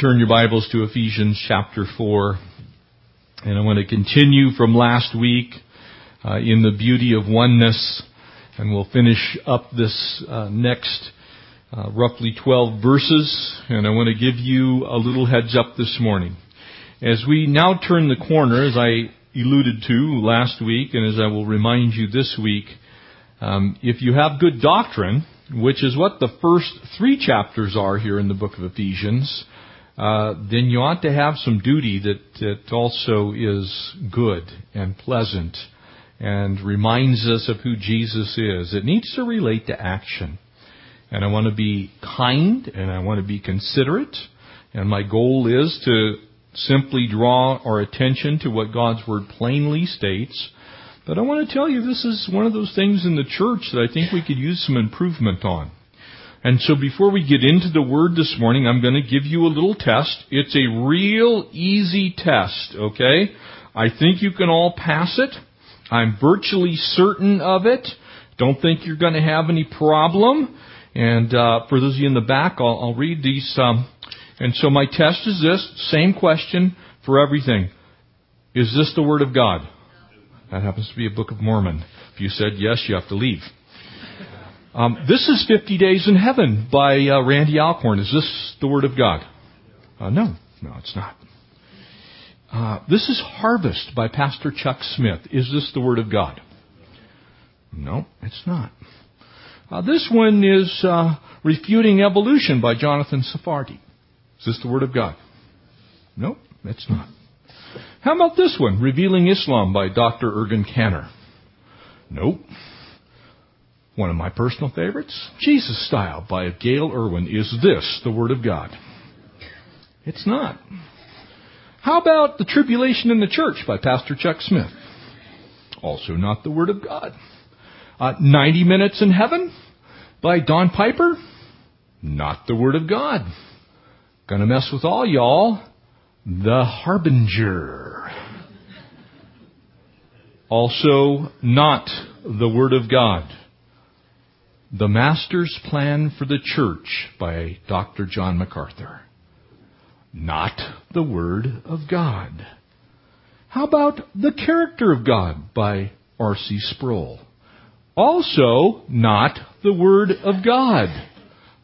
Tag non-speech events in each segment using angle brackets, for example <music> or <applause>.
turn your Bibles to Ephesians chapter 4. And I want to continue from last week uh, in the beauty of oneness. And we'll finish up this uh, next uh, roughly 12 verses. And I want to give you a little heads up this morning. As we now turn the corner, as I alluded to last week, and as I will remind you this week, um, if you have good doctrine, which is what the first three chapters are here in the book of Ephesians, uh, then you ought to have some duty that, that also is good and pleasant and reminds us of who Jesus is. It needs to relate to action. And I want to be kind and I want to be considerate. And my goal is to simply draw our attention to what God's Word plainly states. But I want to tell you this is one of those things in the church that I think we could use some improvement on. And so before we get into the word this morning, I'm going to give you a little test. It's a real easy test, okay? I think you can all pass it. I'm virtually certain of it. Don't think you're going to have any problem. And uh, for those of you in the back, I'll, I'll read these. Um, and so my test is this: same question for everything. Is this the Word of God? That happens to be a Book of Mormon. If you said yes, you have to leave. Um, this is 50 Days in Heaven by uh, Randy Alcorn. Is this the Word of God? Uh, no, no, it's not. Uh, this is Harvest by Pastor Chuck Smith. Is this the Word of God? No, it's not. Uh, this one is uh, Refuting Evolution by Jonathan Sarfati. Is this the Word of God? No, it's not. How about this one, Revealing Islam by Dr. Ergun Caner? Nope. One of my personal favorites, Jesus Style by Gayle Erwin. Is this the Word of God? It's not. How about The Tribulation in the Church by Pastor Chuck Smith? Also not the Word of God. Uh, 90 Minutes in Heaven by Don Piper? Not the Word of God. Gonna mess with all y'all. The Harbinger. Also not the Word of God. The Master's Plan for the Church by Dr. John MacArthur. Not the Word of God. How about The Character of God by R.C. Sproul? Also not the Word of God.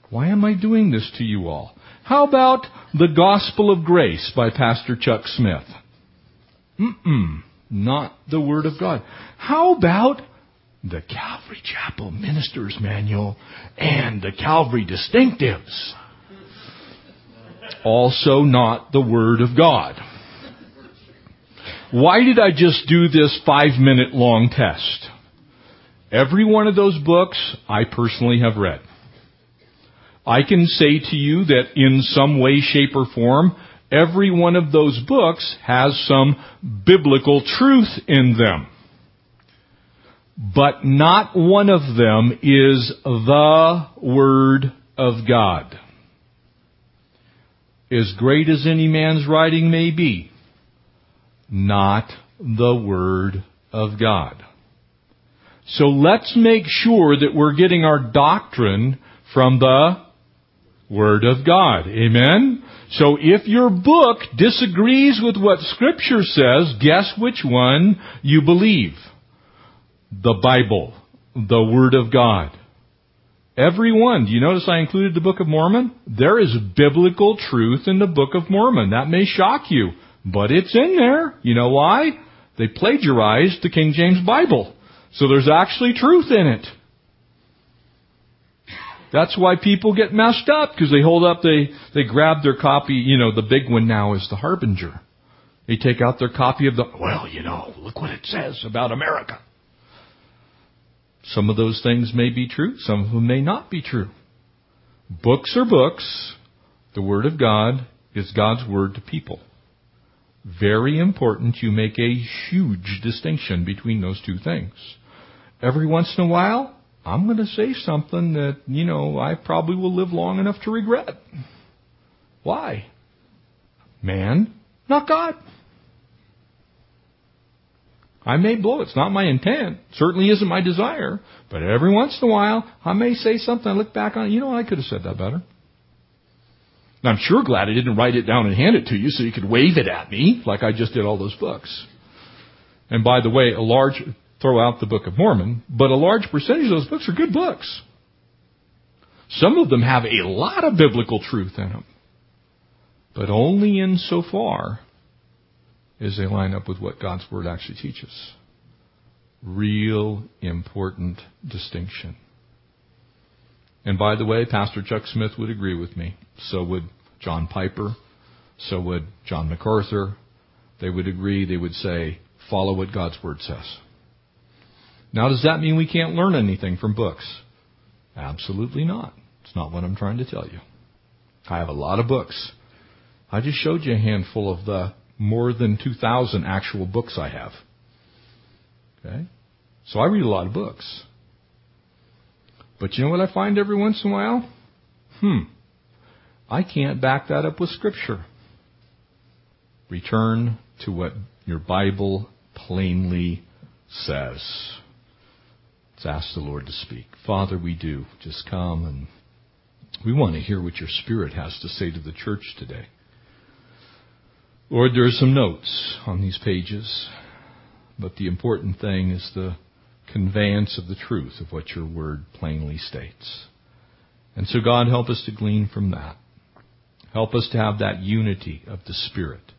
Why am I doing this to you all? How about The Gospel of Grace by Pastor Chuck Smith? Mm-mm, not the Word of God. How about the Calvary Chapel Minister's Manual, and the Calvary Distinctives. Also not the Word of God. Why did I just do this five minute long test? Every one of those books I personally have read. I can say to you that in some way, shape, or form, every one of those books has some biblical truth in them but not one of them is the Word of God. As great as any man's writing may be, not the Word of God. So let's make sure that we're getting our doctrine from the Word of God. Amen? So if your book disagrees with what Scripture says, guess which one you believe the Bible, the Word of God. Every one. Do you notice I included the Book of Mormon? There is biblical truth in the Book of Mormon. That may shock you, but it's in there. You know why? They plagiarized the King James Bible. So there's actually truth in it. That's why people get messed up because they hold up, they, they grab their copy, you know, the big one now is the Harbinger. They take out their copy of the, well, you know, look what it says about America. Some of those things may be true, some of them may not be true. Books are books. The Word of God is God's Word to people. Very important you make a huge distinction between those two things. Every once in a while, I'm going to say something that, you know, I probably will live long enough to regret. Why? Man, not God. I may blow it. It's not my intent. Certainly isn't my desire. But every once in a while, I may say something. I look back on it. You know, I could have said that better. And I'm sure glad I didn't write it down and hand it to you so you could wave it at me like I just did all those books. And by the way, a large, throw out the Book of Mormon, but a large percentage of those books are good books. Some of them have a lot of biblical truth in them, but only insofar as they line up with what God's Word actually teaches. Real important distinction. And by the way, Pastor Chuck Smith would agree with me. So would John Piper. So would John MacArthur. They would agree. They would say, follow what God's Word says. Now, does that mean we can't learn anything from books? Absolutely not. It's not what I'm trying to tell you. I have a lot of books. I just showed you a handful of the more than 2,000 actual books I have. Okay? So I read a lot of books. But you know what I find every once in a while? Hmm. I can't back that up with Scripture. Return to what your Bible plainly says. Let's ask the Lord to speak. Father, we do. Just come and we want to hear what your Spirit has to say to the church today. Lord, there are some notes on these pages, but the important thing is the conveyance of the truth of what your word plainly states. And so, God, help us to glean from that. Help us to have that unity of the Spirit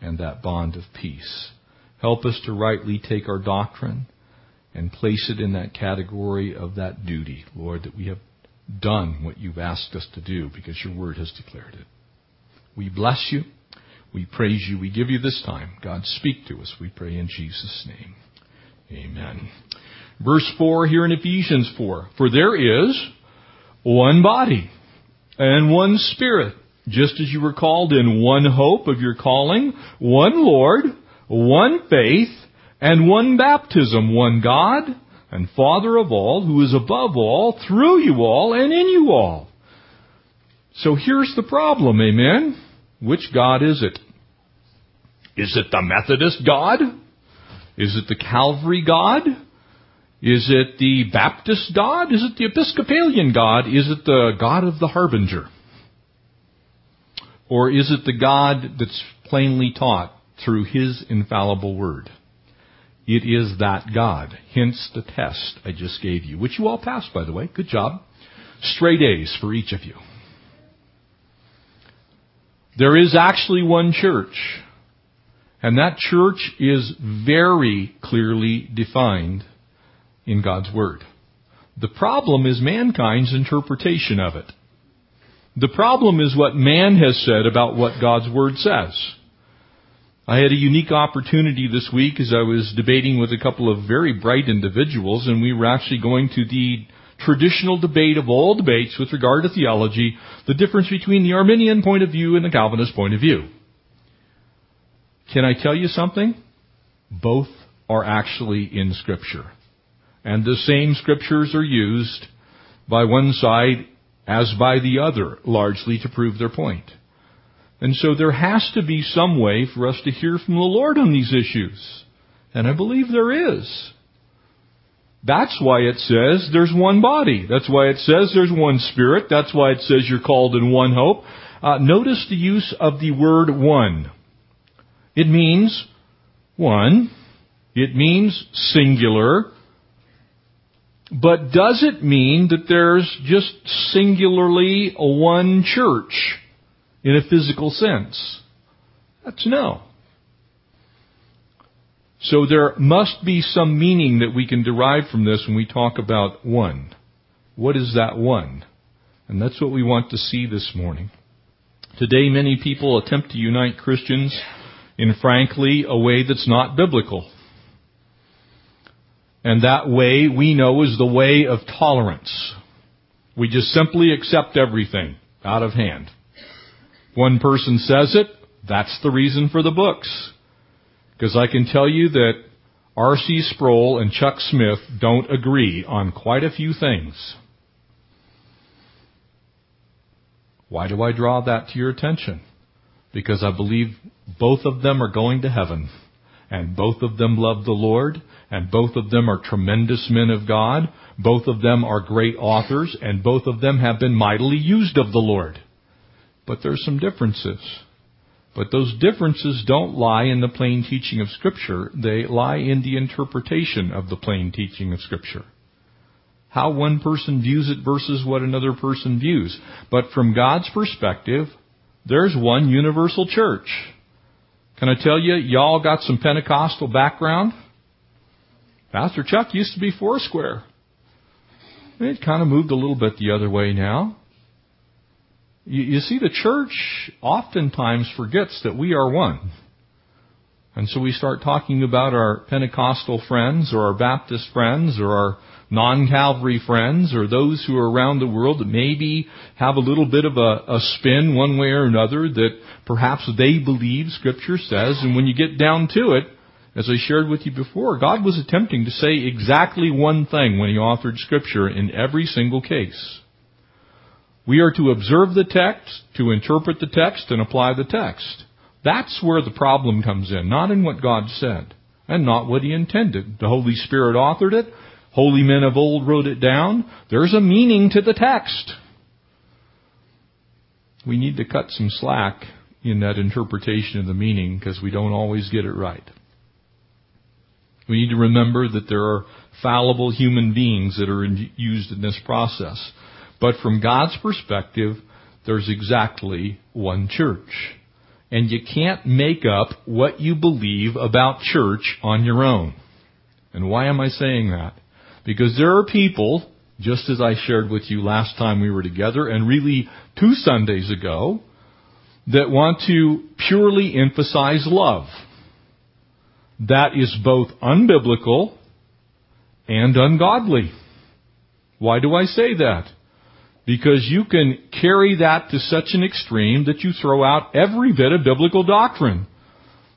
and that bond of peace. Help us to rightly take our doctrine and place it in that category of that duty, Lord, that we have done what you've asked us to do because your word has declared it. We bless you. We praise you. We give you this time. God, speak to us. We pray in Jesus' name. Amen. Verse 4 here in Ephesians 4. For there is one body and one spirit, just as you were called in one hope of your calling, one Lord, one faith, and one baptism, one God and Father of all, who is above all, through you all, and in you all. So here's the problem, amen? Which God is it? Is it the Methodist God? Is it the Calvary God? Is it the Baptist God? Is it the Episcopalian God? Is it the God of the Harbinger? Or is it the God that's plainly taught through His infallible Word? It is that God. Hence the test I just gave you, which you all passed, by the way. Good job. Straight A's for each of you. There is actually one church, and that church is very clearly defined in God's Word. The problem is mankind's interpretation of it. The problem is what man has said about what God's Word says. I had a unique opportunity this week as I was debating with a couple of very bright individuals, and we were actually going to the traditional debate of all debates with regard to theology, the difference between the Arminian point of view and the Calvinist point of view. Can I tell you something? Both are actually in Scripture. And the same Scriptures are used by one side as by the other, largely to prove their point. And so there has to be some way for us to hear from the Lord on these issues. And I believe there is. That's why it says there's one body. That's why it says there's one spirit. That's why it says you're called in one hope. Uh, notice the use of the word one. It means one. It means singular. But does it mean that there's just singularly a one church? in a physical sense? That's no. So there must be some meaning that we can derive from this when we talk about one. What is that one? And that's what we want to see this morning. Today many people attempt to unite Christians in frankly a way that's not biblical. And that way we know is the way of tolerance. We just simply accept everything out of hand. One person says it, that's the reason for the books. Because I can tell you that R.C. Sproul and Chuck Smith don't agree on quite a few things. Why do I draw that to your attention? Because I believe both of them are going to heaven. And both of them love the Lord. And both of them are tremendous men of God. Both of them are great authors. And both of them have been mightily used of the Lord. but there's some differences. But those differences don't lie in the plain teaching of Scripture. They lie in the interpretation of the plain teaching of Scripture. How one person views it versus what another person views. But from God's perspective, there's one universal church. Can I tell you, y'all got some Pentecostal background? Pastor Chuck used to be Foursquare. It kind of moved a little bit the other way now. You, you see, the church oftentimes forgets that we are one. And so we start talking about our Pentecostal friends or our Baptist friends or our non-Calvary friends or those who are around the world that maybe have a little bit of a, a spin one way or another that perhaps they believe Scripture says. And when you get down to it, as I shared with you before, God was attempting to say exactly one thing when He authored Scripture in every single case. We are to observe the text, to interpret the text, and apply the text. That's where the problem comes in, not in what God said, and not what He intended. The Holy Spirit authored it. Holy men of old wrote it down. There's a meaning to the text. We need to cut some slack in that interpretation of the meaning because we don't always get it right. We need to remember that there are fallible human beings that are in, used in this process. But from God's perspective, there's exactly one church. And you can't make up what you believe about church on your own. And why am I saying that? Because there are people, just as I shared with you last time we were together, and really two Sundays ago, that want to purely emphasize love. That is both unbiblical and ungodly. Why do I say that? Because you can carry that to such an extreme that you throw out every bit of biblical doctrine.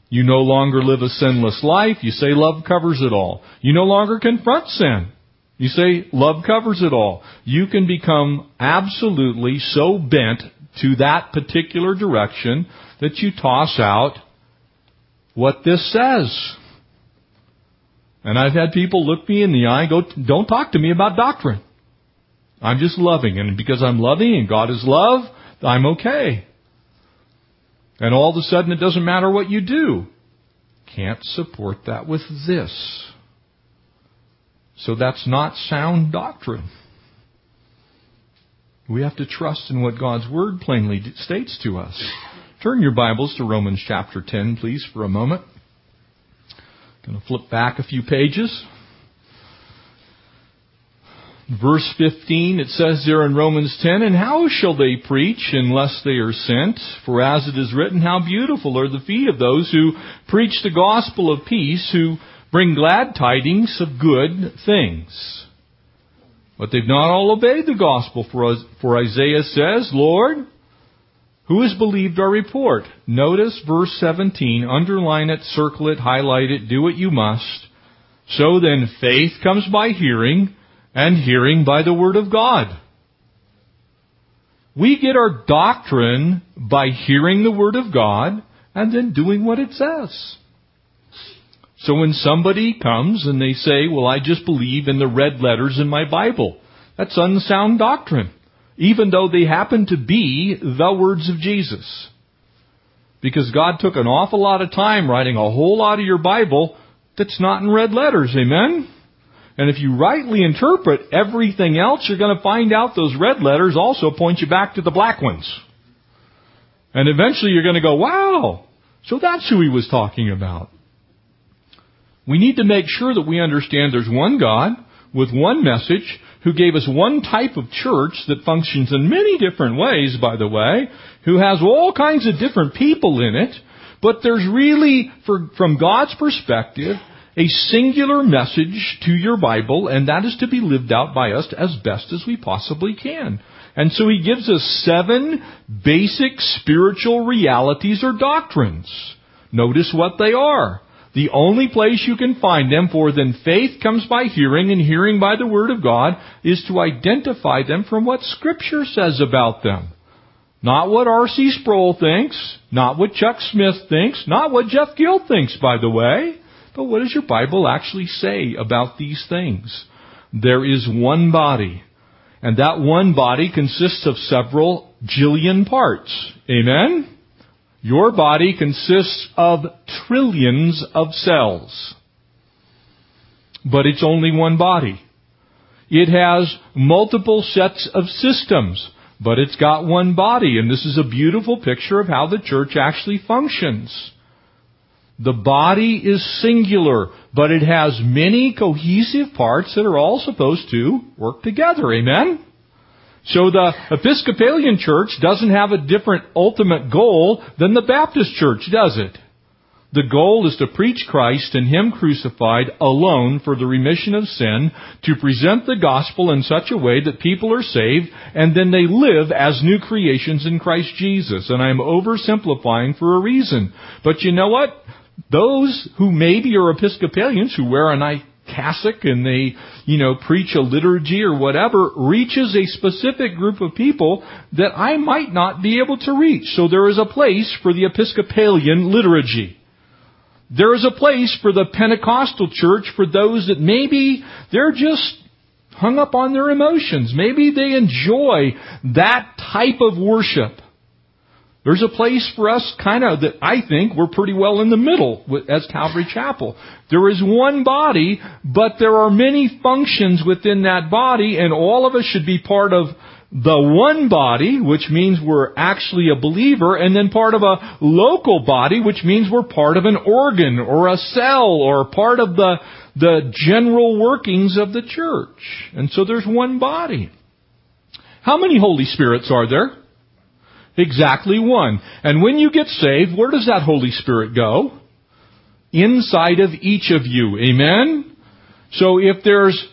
You no longer live a sinless life. You say love covers it all. You no longer confront sin. You say love covers it all. You can become absolutely so bent to that particular direction that you toss out what this says. And I've had people look me in the eye and go, don't talk to me about doctrine. I'm just loving. And because I'm loving and God is love, I'm okay. And all of a sudden it doesn't matter what you do. Can't support that with this. So that's not sound doctrine. We have to trust in what God's Word plainly states to us. Turn your Bibles to Romans chapter 10, please, for a moment. I'm Going to flip back a few pages. Verse 15, it says there in Romans 10, And how shall they preach unless they are sent? For as it is written, How beautiful are the feet of those who preach the gospel of peace, who bring glad tidings of good things. But they've not all obeyed the gospel, for, for Isaiah says, Lord, who has believed our report? Notice verse 17, underline it, circle it, highlight it, do what you must. So then faith comes by hearing, and hearing by the Word of God. We get our doctrine by hearing the Word of God and then doing what it says. So when somebody comes and they say, well, I just believe in the red letters in my Bible, that's unsound doctrine. Even though they happen to be the words of Jesus. Because God took an awful lot of time writing a whole lot of your Bible that's not in red letters. Amen? And if you rightly interpret everything else, you're going to find out those red letters also point you back to the black ones. And eventually you're going to go, wow, so that's who he was talking about. We need to make sure that we understand there's one God with one message who gave us one type of church that functions in many different ways, by the way, who has all kinds of different people in it, but there's really, for, from God's perspective, a singular message to your Bible, and that is to be lived out by us as best as we possibly can. And so he gives us seven basic spiritual realities or doctrines. Notice what they are. The only place you can find them, for then faith comes by hearing, and hearing by the Word of God, is to identify them from what Scripture says about them. Not what R.C. Sproul thinks, not what Chuck Smith thinks, not what Jeff Gill thinks, by the way. But what does your Bible actually say about these things? There is one body, And that one body consists of several jillion parts. Amen? Your body consists of trillions of cells. But it's only one body. It has multiple sets of systems, but it's got one body. And this is a beautiful picture of how the church actually functions. The body is singular, but it has many cohesive parts that are all supposed to work together. Amen? So the Episcopalian church doesn't have a different ultimate goal than the Baptist church, does it? The goal is to preach Christ and Him crucified alone for the remission of sin, to present the gospel in such a way that people are saved, and then they live as new creations in Christ Jesus. And I'm oversimplifying for a reason. But you know what? Those who maybe are Episcopalians who wear a nice cassock and they, you know, preach a liturgy or whatever reaches a specific group of people that I might not be able to reach. So there is a place for the Episcopalian liturgy. There is a place for the Pentecostal church for those that maybe they're just hung up on their emotions. Maybe they enjoy that type of worship. There's a place for us kind of that I think we're pretty well in the middle as Calvary Chapel. There is one body, but there are many functions within that body and all of us should be part of the one body, which means we're actually a believer, and then part of a local body, which means we're part of an organ or a cell or part of the, the general workings of the church. And so there's one body. How many Holy Spirits are there? Exactly one. And when you get saved, where does that Holy Spirit go? Inside of each of you. Amen? So if there's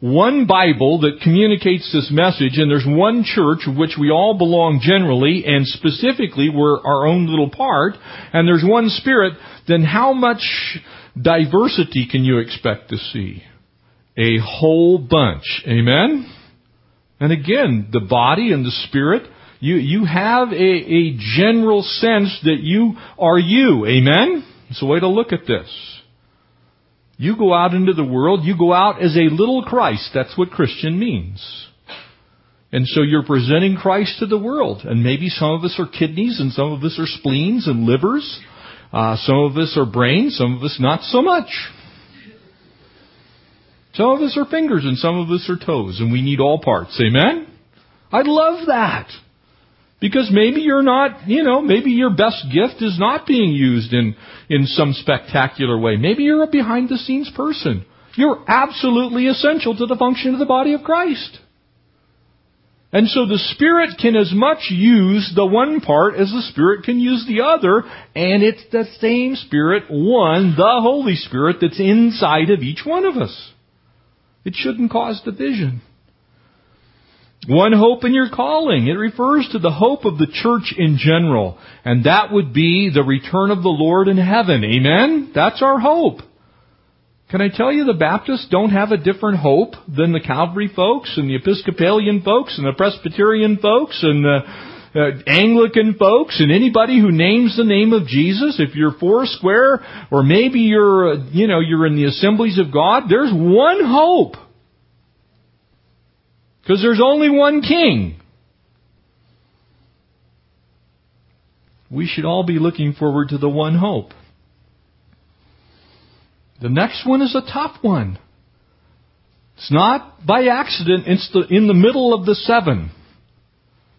one Bible that communicates this message, and there's one church of which we all belong generally, and specifically we're our own little part, and there's one Spirit, then how much diversity can you expect to see? A whole bunch. Amen? And again, the body and the Spirit you, you have a, a general sense that you are you. Amen? It's a way to look at this. You go out into the world, you go out as a little Christ. That's what Christian means. And so you're presenting Christ to the world. And maybe some of us are kidneys and some of us are spleens and livers. Uh, some of us are brains, some of us not so much. Some of us are fingers and some of us are toes and we need all parts. Amen? I love that. Because maybe you're not, you know, maybe your best gift is not being used in, in some spectacular way. Maybe you're a behind the scenes person. You're absolutely essential to the function of the body of Christ. And so the Spirit can as much use the one part as the Spirit can use the other, and it's the same Spirit, one, the Holy Spirit, that's inside of each one of us. It shouldn't cause division. One hope in your calling. It refers to the hope of the church in general. And that would be the return of the Lord in heaven. Amen? That's our hope. Can I tell you the Baptists don't have a different hope than the Calvary folks and the Episcopalian folks and the Presbyterian folks and the uh, Anglican folks and anybody who names the name of Jesus, if you're four square or maybe you're, uh, you know, you're in the assemblies of God, there's one hope. Because there's only one king. We should all be looking forward to the one hope. The next one is a tough one. It's not by accident, it's the, in the middle of the seven.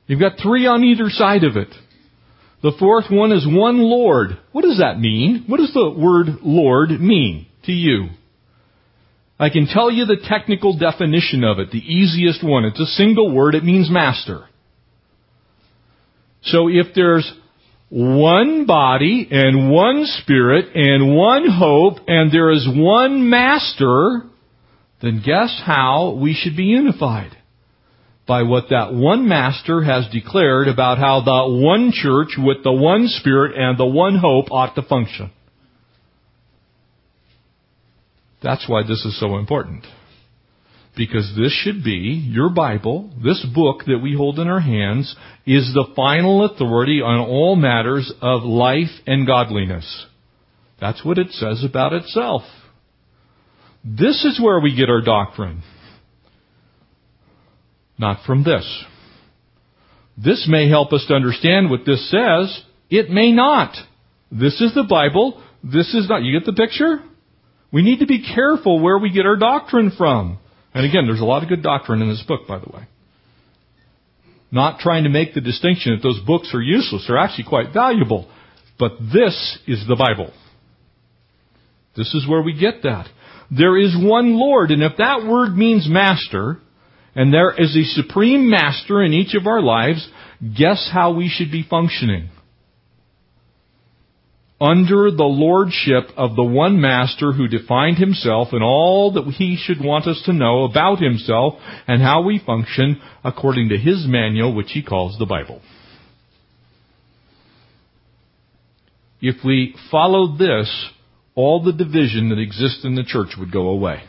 You've got three on either side of it. The fourth one is one Lord. What does that mean? What does the word Lord mean to you? I can tell you the technical definition of it, the easiest one. It's a single word, it means master. So if there's one body and one spirit and one hope and there is one master, then guess how we should be unified? By what that one master has declared about how the one church with the one spirit and the one hope ought to function. That's why this is so important. Because this should be, your Bible, this book that we hold in our hands, is the final authority on all matters of life and godliness. That's what it says about itself. This is where we get our doctrine. not from this. This may help us to understand what this says. It may not. This is the Bible. This is not. You get the picture? We need to be careful where we get our doctrine from. And again, there's a lot of good doctrine in this book, by the way. Not trying to make the distinction that those books are useless. They're actually quite valuable. But this is the Bible. This is where we get that. There is one Lord, and if that word means master, and there is a supreme master in each of our lives, guess how we should be functioning? Under the lordship of the one master who defined himself and all that he should want us to know about himself and how we function according to his manual, which he calls the Bible. If we followed this, all the division that exists in the church would go away.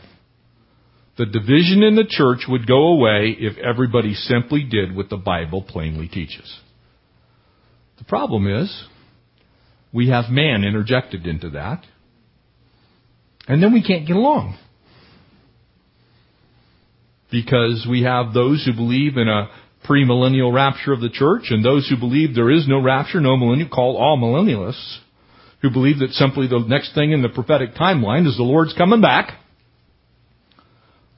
The division in the church would go away if everybody simply did what the Bible plainly teaches. The problem is, we have man interjected into that, and then we can't get along. Because we have those who believe in a premillennial rapture of the church, and those who believe there is no rapture, no millennial, called amillennialists, who believe that simply the next thing in the prophetic timeline is the Lord's coming back.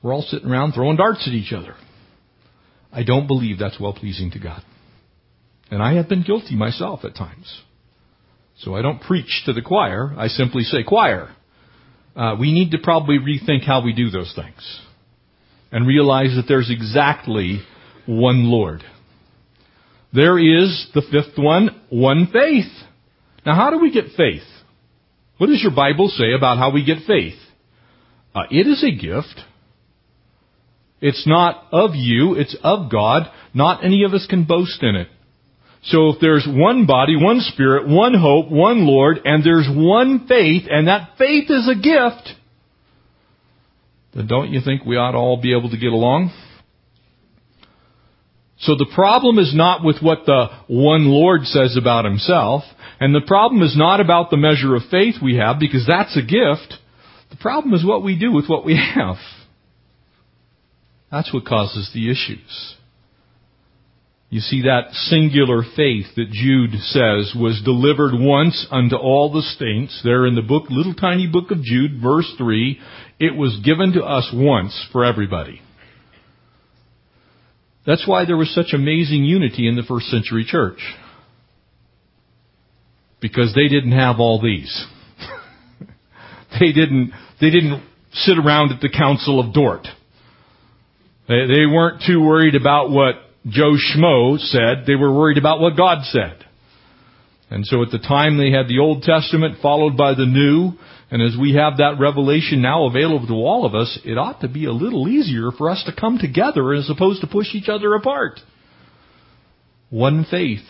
We're all sitting around throwing darts at each other. I don't believe that's well pleasing to God. And I have been guilty myself at times. So I don't preach to the choir. I simply say, choir, uh, we need to probably rethink how we do those things. And realize that there's exactly one Lord. There is the fifth one, one faith. Now how do we get faith? What does your Bible say about how we get faith? Uh, it is a gift. It's not of you, it's of God. Not any of us can boast in it. So if there's one body, one spirit, one hope, one Lord, and there's one faith, and that faith is a gift, then don't you think we ought to all be able to get along? So the problem is not with what the one Lord says about himself, and the problem is not about the measure of faith we have, because that's a gift. The problem is what we do with what we <laughs> have. That's what causes the issues. You see that singular faith that Jude says was delivered once unto all the saints there in the book, little tiny book of Jude, verse 3. It was given to us once for everybody. That's why there was such amazing unity in the first century church. Because they didn't have all these. <laughs> they didn't, they didn't sit around at the Council of Dort. They, they weren't too worried about what Joe Schmo said. They were worried about what God said. And so at the time they had the Old Testament followed by the New, and as we have that revelation now available to all of us, it ought to be a little easier for us to come together as opposed to push each other apart. One faith.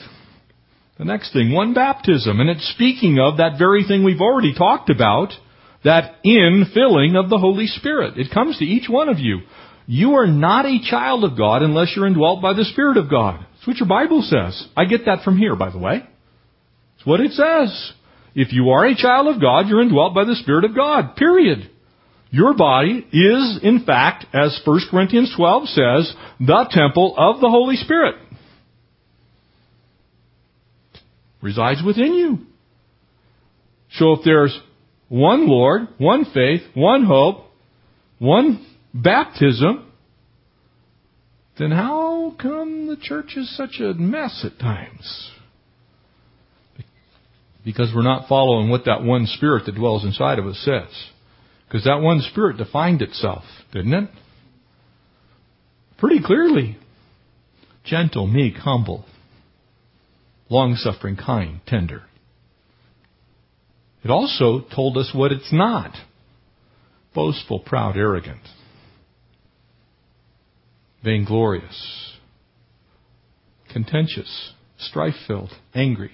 The next thing, one baptism. And it's speaking of that very thing we've already talked about, that infilling of the Holy Spirit. It comes to each one of you. You are not a child of God unless you're indwelt by the Spirit of God. That's what your Bible says. I get that from here, by the way. It's what it says. If you are a child of God, you're indwelt by the Spirit of God. Period. Your body is, in fact, as 1 Corinthians 12 says, the temple of the Holy Spirit. Resides within you. So if there's one Lord, one faith, one hope, one baptism, then how come the church is such a mess at times? Because we're not following what that one spirit that dwells inside of us says. Because that one spirit defined itself, didn't it? Pretty clearly. Gentle, meek, humble, long suffering, kind, tender. It also told us what it's not. Boastful, proud, arrogant vainglorious, contentious, strife filled, angry.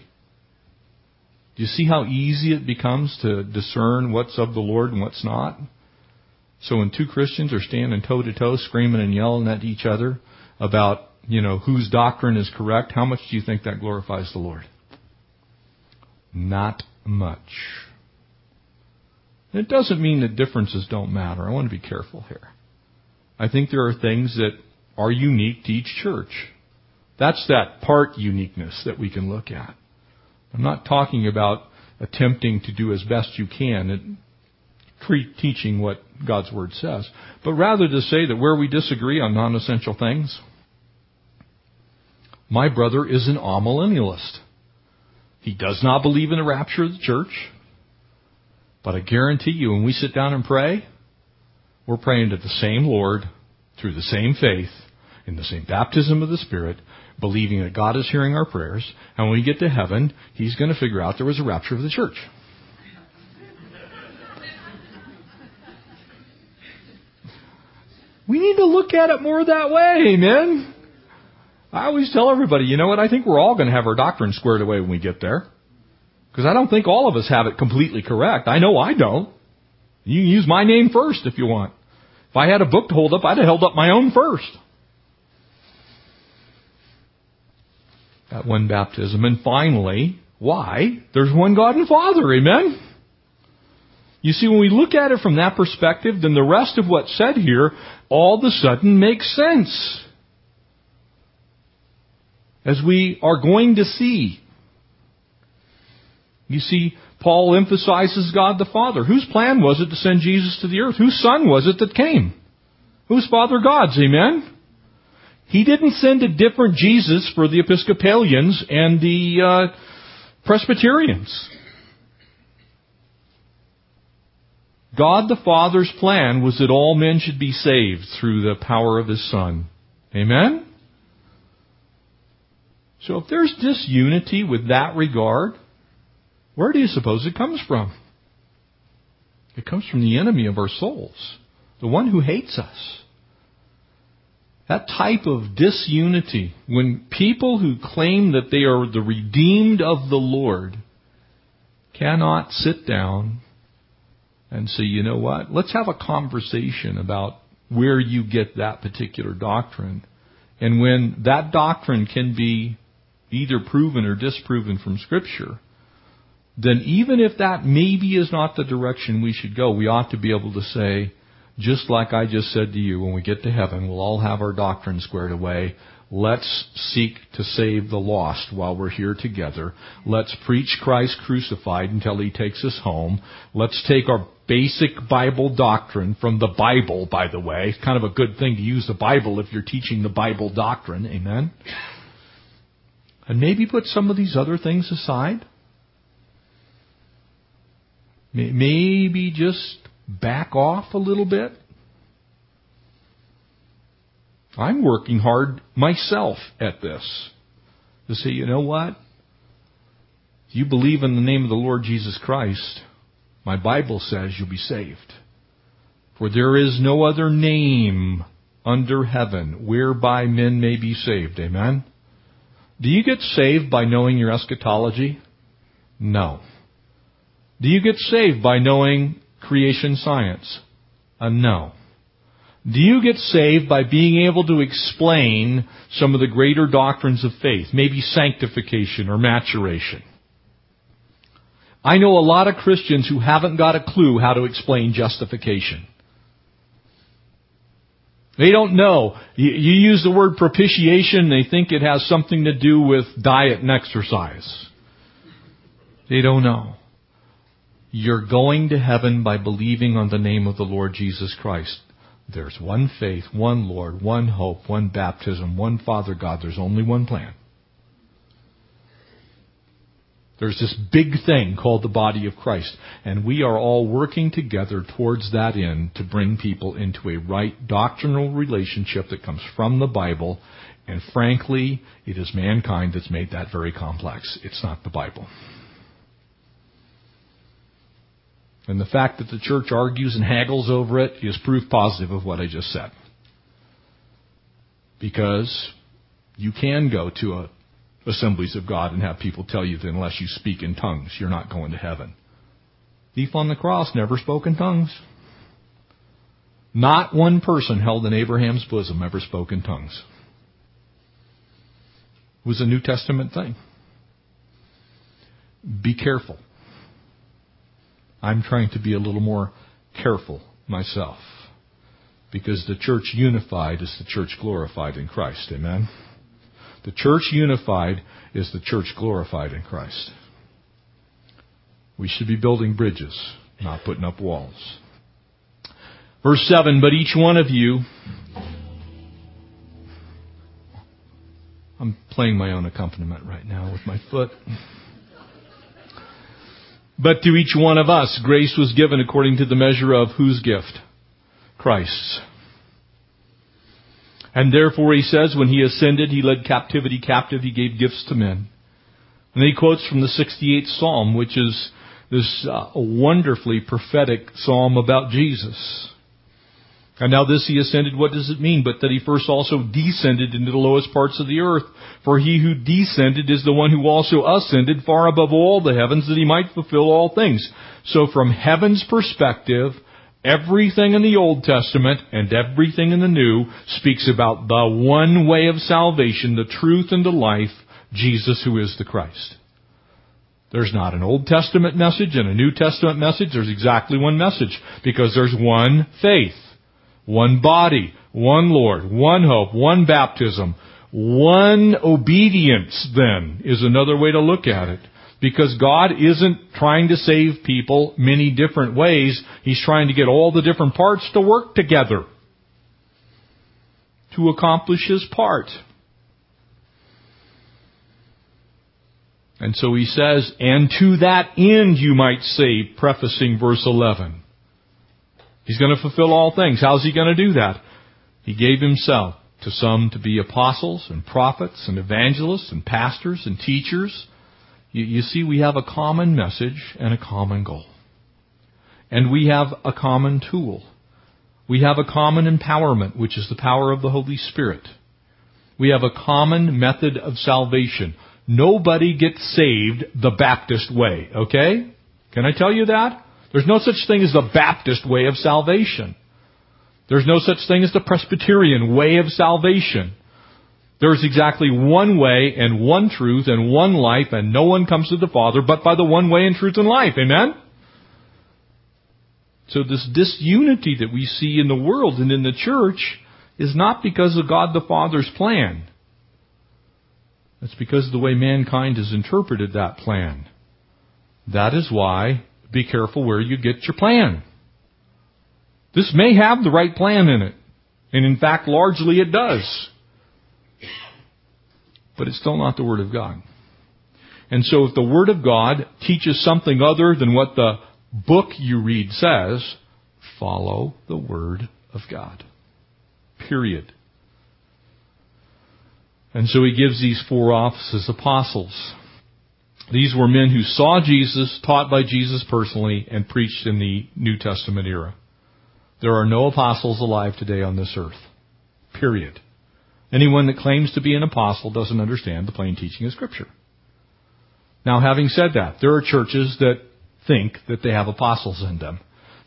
Do you see how easy it becomes to discern what's of the Lord and what's not? So when two Christians are standing toe to toe, screaming and yelling at each other about, you know, whose doctrine is correct, how much do you think that glorifies the Lord? Not much. It doesn't mean that differences don't matter. I want to be careful here. I think there are things that are unique to each church. That's that part uniqueness that we can look at. I'm not talking about attempting to do as best you can at teaching what God's Word says, but rather to say that where we disagree on non-essential things, my brother is an amillennialist. He does not believe in the rapture of the church. But I guarantee you, when we sit down and pray, we're praying to the same Lord through the same faith in the same baptism of the Spirit, believing that God is hearing our prayers. And when we get to heaven, He's going to figure out there was a rapture of the church. We need to look at it more that way, amen. I always tell everybody, you know what? I think we're all going to have our doctrine squared away when we get there. Because I don't think all of us have it completely correct. I know I don't. You can use my name first if you want. If I had a book to hold up, I'd have held up my own first. That one baptism. And finally, why? There's one God and Father. Amen? You see, when we look at it from that perspective, then the rest of what's said here all of a sudden makes sense as we are going to see. You see, Paul emphasizes God the Father. Whose plan was it to send Jesus to the earth? Whose son was it that came? Whose Father God's? Amen? He didn't send a different Jesus for the Episcopalians and the uh, Presbyterians. God the Father's plan was that all men should be saved through the power of His Son. Amen? So if there's disunity with that regard, where do you suppose it comes from? It comes from the enemy of our souls, the one who hates us. That type of disunity, when people who claim that they are the redeemed of the Lord cannot sit down and say, you know what, let's have a conversation about where you get that particular doctrine. And when that doctrine can be either proven or disproven from Scripture, then even if that maybe is not the direction we should go, we ought to be able to say, just like I just said to you, when we get to heaven, we'll all have our doctrine squared away. Let's seek to save the lost while we're here together. Let's preach Christ crucified until He takes us home. Let's take our basic Bible doctrine from the Bible, by the way. It's kind of a good thing to use the Bible if you're teaching the Bible doctrine. Amen? And maybe put some of these other things aside. Maybe just back off a little bit. I'm working hard myself at this to say, you know what? You believe in the name of the Lord Jesus Christ, my Bible says you'll be saved. For there is no other name under heaven whereby men may be saved. Amen? Do you get saved by knowing your eschatology? No. Do you get saved by knowing creation science? A no. Do you get saved by being able to explain some of the greater doctrines of faith, maybe sanctification or maturation? I know a lot of Christians who haven't got a clue how to explain justification. They don't know. You, you use the word propitiation, they think it has something to do with diet and exercise. They don't know. You're going to heaven by believing on the name of the Lord Jesus Christ. There's one faith, one Lord, one hope, one baptism, one Father God. There's only one plan. There's this big thing called the body of Christ, and we are all working together towards that end to bring people into a right doctrinal relationship that comes from the Bible, and frankly, it is mankind that's made that very complex. It's not the Bible. And the fact that the church argues and haggles over it is proof positive of what I just said. Because you can go to a assemblies of God and have people tell you that unless you speak in tongues, you're not going to heaven. Thief on the cross never spoke in tongues. Not one person held in Abraham's bosom ever spoke in tongues. It was a New Testament thing. Be careful. I'm trying to be a little more careful myself. Because the church unified is the church glorified in Christ. Amen? The church unified is the church glorified in Christ. We should be building bridges, not putting up walls. Verse 7, but each one of you, I'm playing my own accompaniment right now with my foot. But to each one of us, grace was given according to the measure of whose gift? Christ's. And therefore he says, when he ascended, he led captivity captive, he gave gifts to men. And he quotes from the 68th Psalm, which is this uh, wonderfully prophetic psalm about Jesus. And now this he ascended, what does it mean? But that he first also descended into the lowest parts of the earth. For he who descended is the one who also ascended far above all the heavens that he might fulfill all things. So from heaven's perspective, Everything in the Old Testament and everything in the New speaks about the one way of salvation, the truth and the life, Jesus who is the Christ. There's not an Old Testament message and a New Testament message. There's exactly one message because there's one faith, one body, one Lord, one hope, one baptism, one obedience then is another way to look at it. Because God isn't trying to save people many different ways. He's trying to get all the different parts to work together to accomplish His part. And so he says, and to that end you might say, prefacing verse 11. He's going to fulfill all things. How's he going to do that? He gave himself to some to be apostles and prophets and evangelists and pastors and teachers you, you see, we have a common message and a common goal. And we have a common tool. We have a common empowerment, which is the power of the Holy Spirit. We have a common method of salvation. Nobody gets saved the Baptist way, okay? Can I tell you that? There's no such thing as the Baptist way of salvation. There's no such thing as the Presbyterian way of salvation. There is exactly one way and one truth and one life, and no one comes to the Father but by the one way and truth and life. Amen? So this disunity that we see in the world and in the church is not because of God the Father's plan. It's because of the way mankind has interpreted that plan. That is why be careful where you get your plan. This may have the right plan in it. And in fact, largely it does but it's still not the Word of God. And so if the Word of God teaches something other than what the book you read says, follow the Word of God. Period. And so he gives these four offices apostles. These were men who saw Jesus, taught by Jesus personally, and preached in the New Testament era. There are no apostles alive today on this earth. Period. Anyone that claims to be an apostle doesn't understand the plain teaching of Scripture. Now, having said that, there are churches that think that they have apostles in them.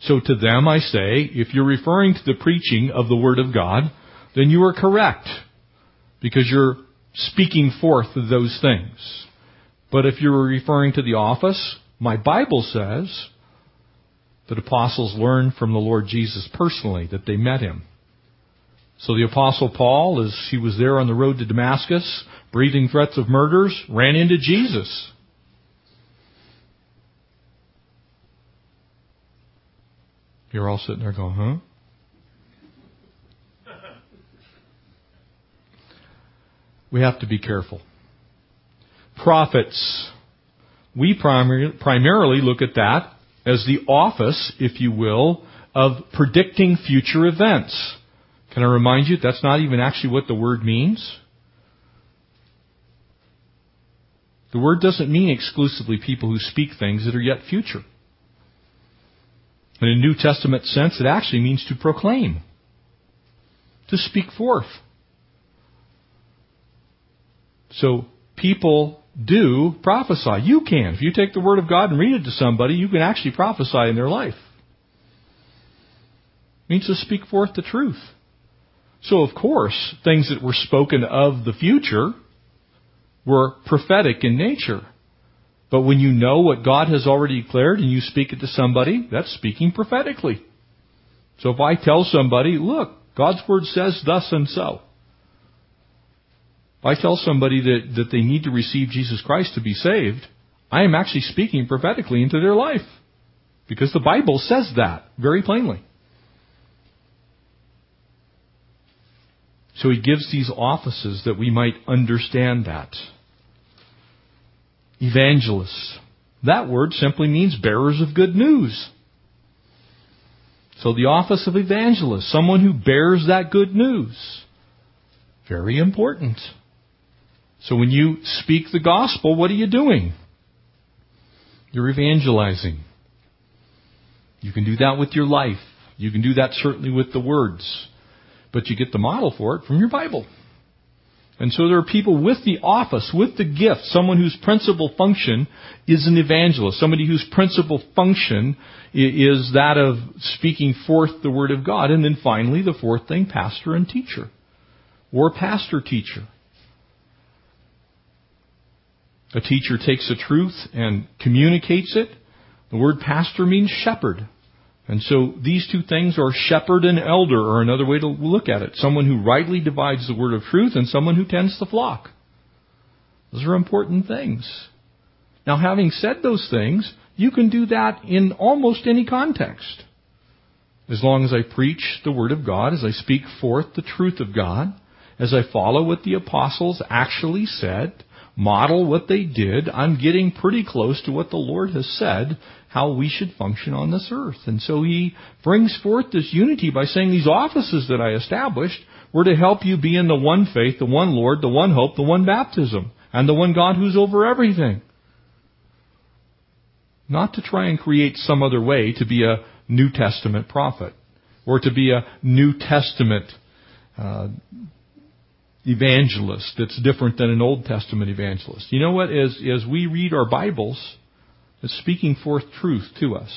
So to them I say, if you're referring to the preaching of the Word of God, then you are correct. Because you're speaking forth those things. But if you're referring to the office, my Bible says that apostles learned from the Lord Jesus personally, that they met Him. So the apostle Paul, as he was there on the road to Damascus, breathing threats of murders, ran into Jesus. You're all sitting there going, huh? <laughs> We have to be careful. Prophets. We primarily look at that as the office, if you will, of predicting future events. Can I remind you, that's not even actually what the word means? The word doesn't mean exclusively people who speak things that are yet future. In a New Testament sense, it actually means to proclaim, to speak forth. So people do prophesy. You can. If you take the Word of God and read it to somebody, you can actually prophesy in their life. It means to speak forth the truth. So, of course, things that were spoken of the future were prophetic in nature. But when you know what God has already declared and you speak it to somebody, that's speaking prophetically. So if I tell somebody, look, God's Word says thus and so. I tell somebody that, that they need to receive Jesus Christ to be saved, I am actually speaking prophetically into their life. Because the Bible says that very plainly. So he gives these offices that we might understand that. Evangelists. That word simply means bearers of good news. So the office of evangelist, someone who bears that good news. Very important. So when you speak the gospel, what are you doing? You're evangelizing. You can do that with your life. You can do that certainly with the words. But you get the model for it from your Bible. And so there are people with the office, with the gift, someone whose principal function is an evangelist, somebody whose principal function is that of speaking forth the Word of God. And then finally, the fourth thing, pastor and teacher. Or pastor teacher. A teacher takes the truth and communicates it. The word pastor means shepherd. And so these two things are shepherd and elder, or another way to look at it. Someone who rightly divides the word of truth and someone who tends the flock. Those are important things. Now having said those things, you can do that in almost any context. As long as I preach the Word of God, as I speak forth the truth of God, as I follow what the apostles actually said, model what they did, I'm getting pretty close to what the Lord has said, how we should function on this earth. And so He brings forth this unity by saying these offices that I established were to help you be in the one faith, the one Lord, the one hope, the one baptism, and the one God who's over everything. Not to try and create some other way to be a New Testament prophet, or to be a New Testament uh, evangelist that's different than an Old Testament evangelist. You know what? As, as we read our Bibles, it's speaking forth truth to us.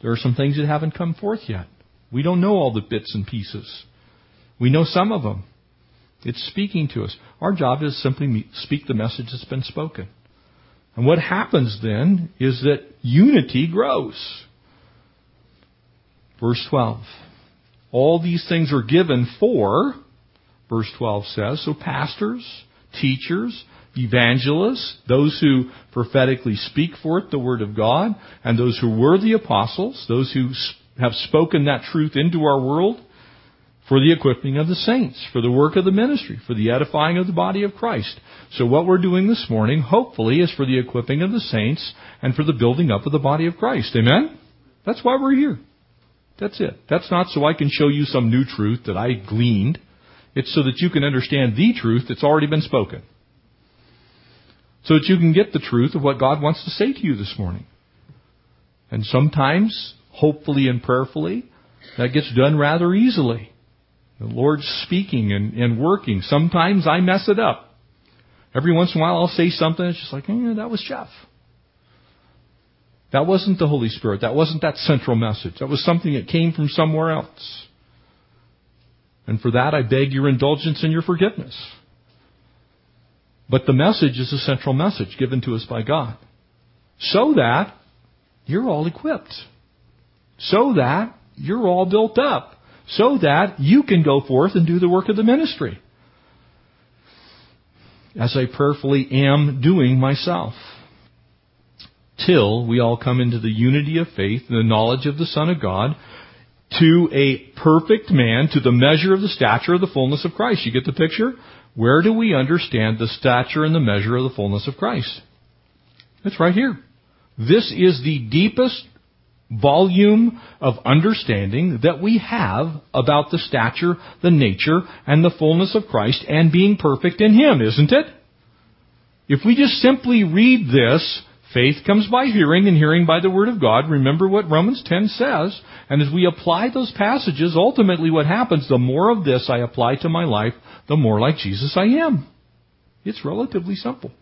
There are some things that haven't come forth yet. We don't know all the bits and pieces. We know some of them. It's speaking to us. Our job is simply speak the message that's been spoken. And what happens then is that unity grows. Verse 12. All these things are given for verse 12 says. So pastors, teachers, evangelists, those who prophetically speak forth the word of God, and those who were the apostles, those who have spoken that truth into our world, for the equipping of the saints, for the work of the ministry, for the edifying of the body of Christ. So what we're doing this morning, hopefully, is for the equipping of the saints and for the building up of the body of Christ. Amen? That's why we're here. That's it. That's not so I can show you some new truth that I gleaned. It's so that you can understand the truth that's already been spoken. So that you can get the truth of what God wants to say to you this morning. And sometimes, hopefully and prayerfully, that gets done rather easily. The Lord's speaking and, and working. Sometimes I mess it up. Every once in a while I'll say something, it's just like, eh, that was Jeff. That wasn't the Holy Spirit. That wasn't that central message. That was something that came from somewhere else. And for that, I beg your indulgence and your forgiveness. But the message is a central message given to us by God. So that you're all equipped. So that you're all built up. So that you can go forth and do the work of the ministry. As I prayerfully am doing myself. Till we all come into the unity of faith and the knowledge of the Son of God to a perfect man, to the measure of the stature of the fullness of Christ. You get the picture? Where do we understand the stature and the measure of the fullness of Christ? It's right here. This is the deepest volume of understanding that we have about the stature, the nature, and the fullness of Christ and being perfect in Him, isn't it? If we just simply read this Faith comes by hearing and hearing by the Word of God. Remember what Romans 10 says. And as we apply those passages, ultimately what happens, the more of this I apply to my life, the more like Jesus I am. It's relatively simple.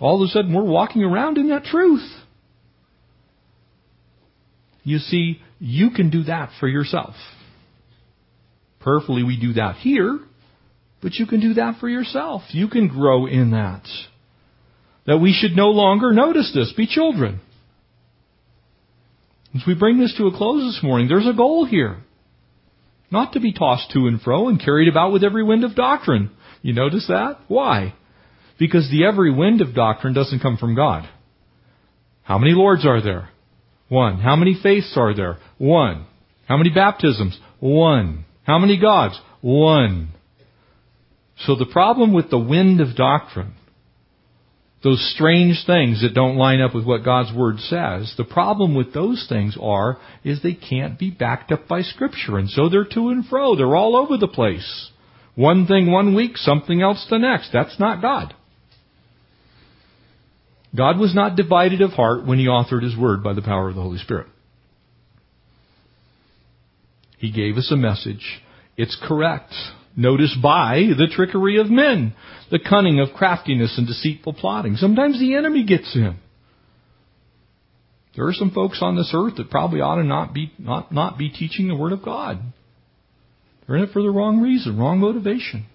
All of a sudden we're walking around in that truth. You see, you can do that for yourself. Prayerfully we do that here, but you can do that for yourself. You can grow in that that we should no longer notice this, be children. As we bring this to a close this morning, there's a goal here. Not to be tossed to and fro and carried about with every wind of doctrine. You notice that? Why? Because the every wind of doctrine doesn't come from God. How many Lords are there? One. How many faiths are there? One. How many baptisms? One. How many gods? One. So the problem with the wind of doctrine, those strange things that don't line up with what God's Word says, the problem with those things are, is they can't be backed up by Scripture. And so they're to and fro. They're all over the place. One thing one week, something else the next. That's not God. God was not divided of heart when He authored His Word by the power of the Holy Spirit. He gave us a message. It's correct. Notice by the trickery of men, the cunning of craftiness and deceitful plotting. Sometimes the enemy gets in. There are some folks on this earth that probably ought to not be, not, not be teaching the Word of God. They're in it for the wrong reason, wrong motivation.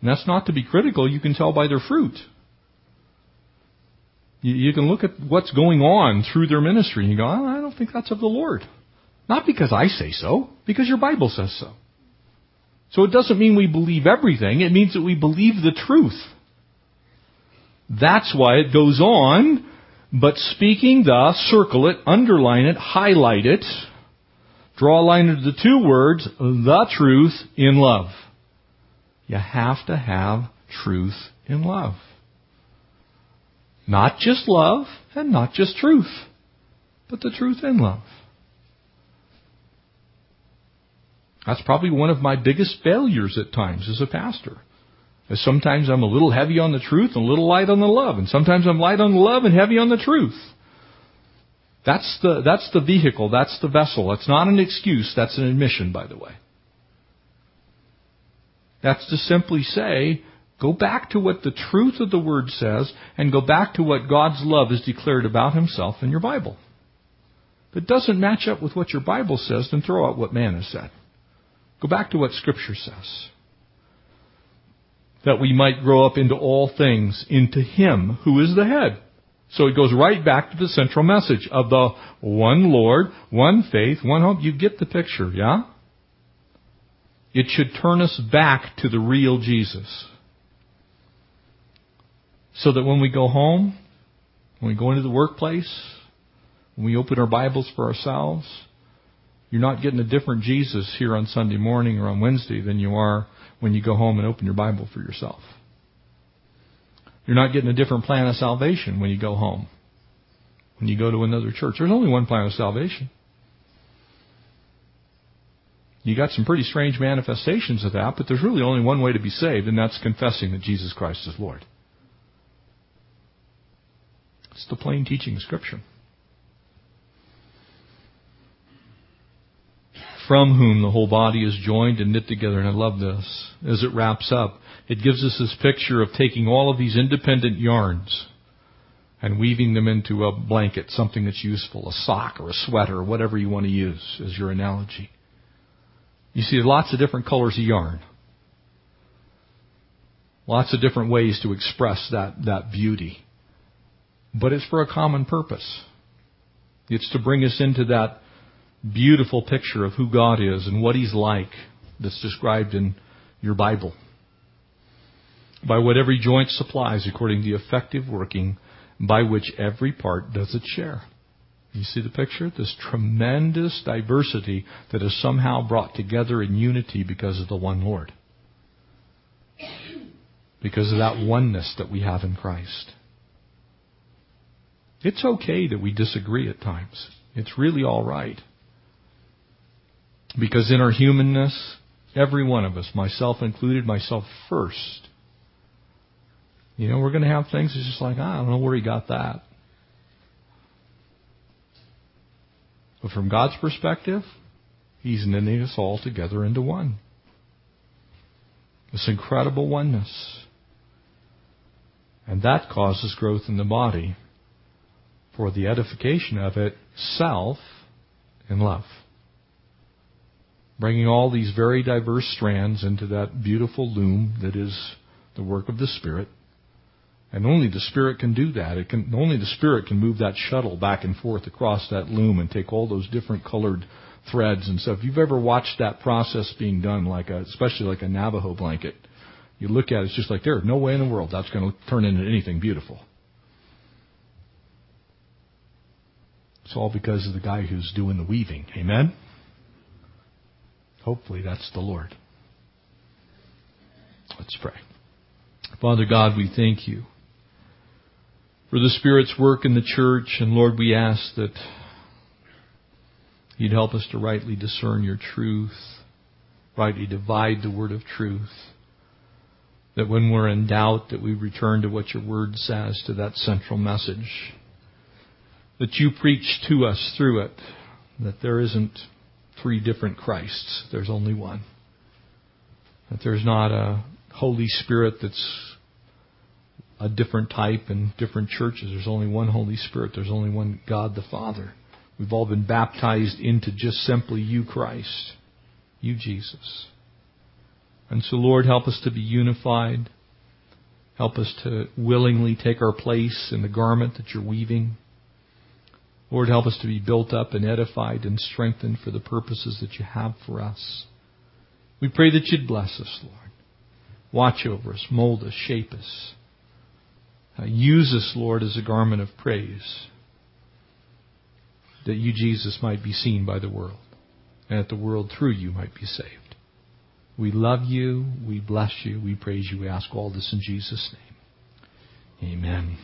And that's not to be critical. You can tell by their fruit. You, you can look at what's going on through their ministry and you go, oh, I don't think that's of the Lord. Not because I say so, because your Bible says so. So it doesn't mean we believe everything, it means that we believe the truth. That's why it goes on, but speaking the, circle it, underline it, highlight it, draw a line under the two words, the truth in love. You have to have truth in love. Not just love and not just truth, but the truth in love. That's probably one of my biggest failures at times as a pastor. Is sometimes I'm a little heavy on the truth and a little light on the love, and sometimes I'm light on the love and heavy on the truth. That's the, that's the vehicle, that's the vessel. It's not an excuse, that's an admission, by the way. That's to simply say, go back to what the truth of the Word says, and go back to what God's love is declared about Himself in your Bible. If it doesn't match up with what your Bible says, then throw out what man has said. Go back to what Scripture says. That we might grow up into all things, into Him who is the head. So it goes right back to the central message of the one Lord, one faith, one hope. You get the picture, yeah? It should turn us back to the real Jesus. So that when we go home, when we go into the workplace, when we open our Bibles for ourselves, you're not getting a different Jesus here on Sunday morning or on Wednesday than you are when you go home and open your Bible for yourself. You're not getting a different plan of salvation when you go home. When you go to another church. There's only one plan of salvation. You got some pretty strange manifestations of that, but there's really only one way to be saved, and that's confessing that Jesus Christ is Lord. It's the plain teaching of Scripture. From whom the whole body is joined and knit together. And I love this as it wraps up. It gives us this picture of taking all of these independent yarns and weaving them into a blanket, something that's useful, a sock or a sweater or whatever you want to use as your analogy. You see lots of different colors of yarn. Lots of different ways to express that, that beauty. But it's for a common purpose. It's to bring us into that beautiful picture of who God is and what He's like that's described in your Bible. By what every joint supplies according to the effective working by which every part does its share. You see the picture? This tremendous diversity that is somehow brought together in unity because of the one Lord. Because of that oneness that we have in Christ. It's okay that we disagree at times. It's really all right. Because in our humanness, every one of us, myself included, myself first, you know, we're going to have things that's just like, ah, I don't know where he got that. But from God's perspective, He's knitting us all together into one. This incredible oneness. And that causes growth in the body for the edification of it, self in love bringing all these very diverse strands into that beautiful loom that is the work of the Spirit, And only the Spirit can do that. It can, only the Spirit can move that shuttle back and forth across that loom and take all those different colored threads and stuff. If you've ever watched that process being done, like a, especially like a Navajo blanket, you look at it, it's just like there's no way in the world that's going to turn into anything beautiful. It's all because of the guy who's doing the weaving. Amen? Hopefully that's the Lord. Let's pray. Father God, we thank you for the Spirit's work in the church, and Lord, we ask that you'd help us to rightly discern your truth, rightly divide the word of truth, that when we're in doubt that we return to what your word says, to that central message, that you preach to us through it, that there isn't three different Christs, there's only one. That there's not a Holy Spirit that's a different type in different churches. There's only one Holy Spirit. There's only one God the Father. We've all been baptized into just simply you, Christ. You, Jesus. And so, Lord, help us to be unified. Help us to willingly take our place in the garment that you're weaving. Lord, help us to be built up and edified and strengthened for the purposes that you have for us. We pray that you'd bless us, Lord. Watch over us, mold us, shape us. Uh, use us, Lord, as a garment of praise, that you, Jesus, might be seen by the world, and that the world through you might be saved. We love you, we bless you, we praise you, we ask all this in Jesus' name. Amen.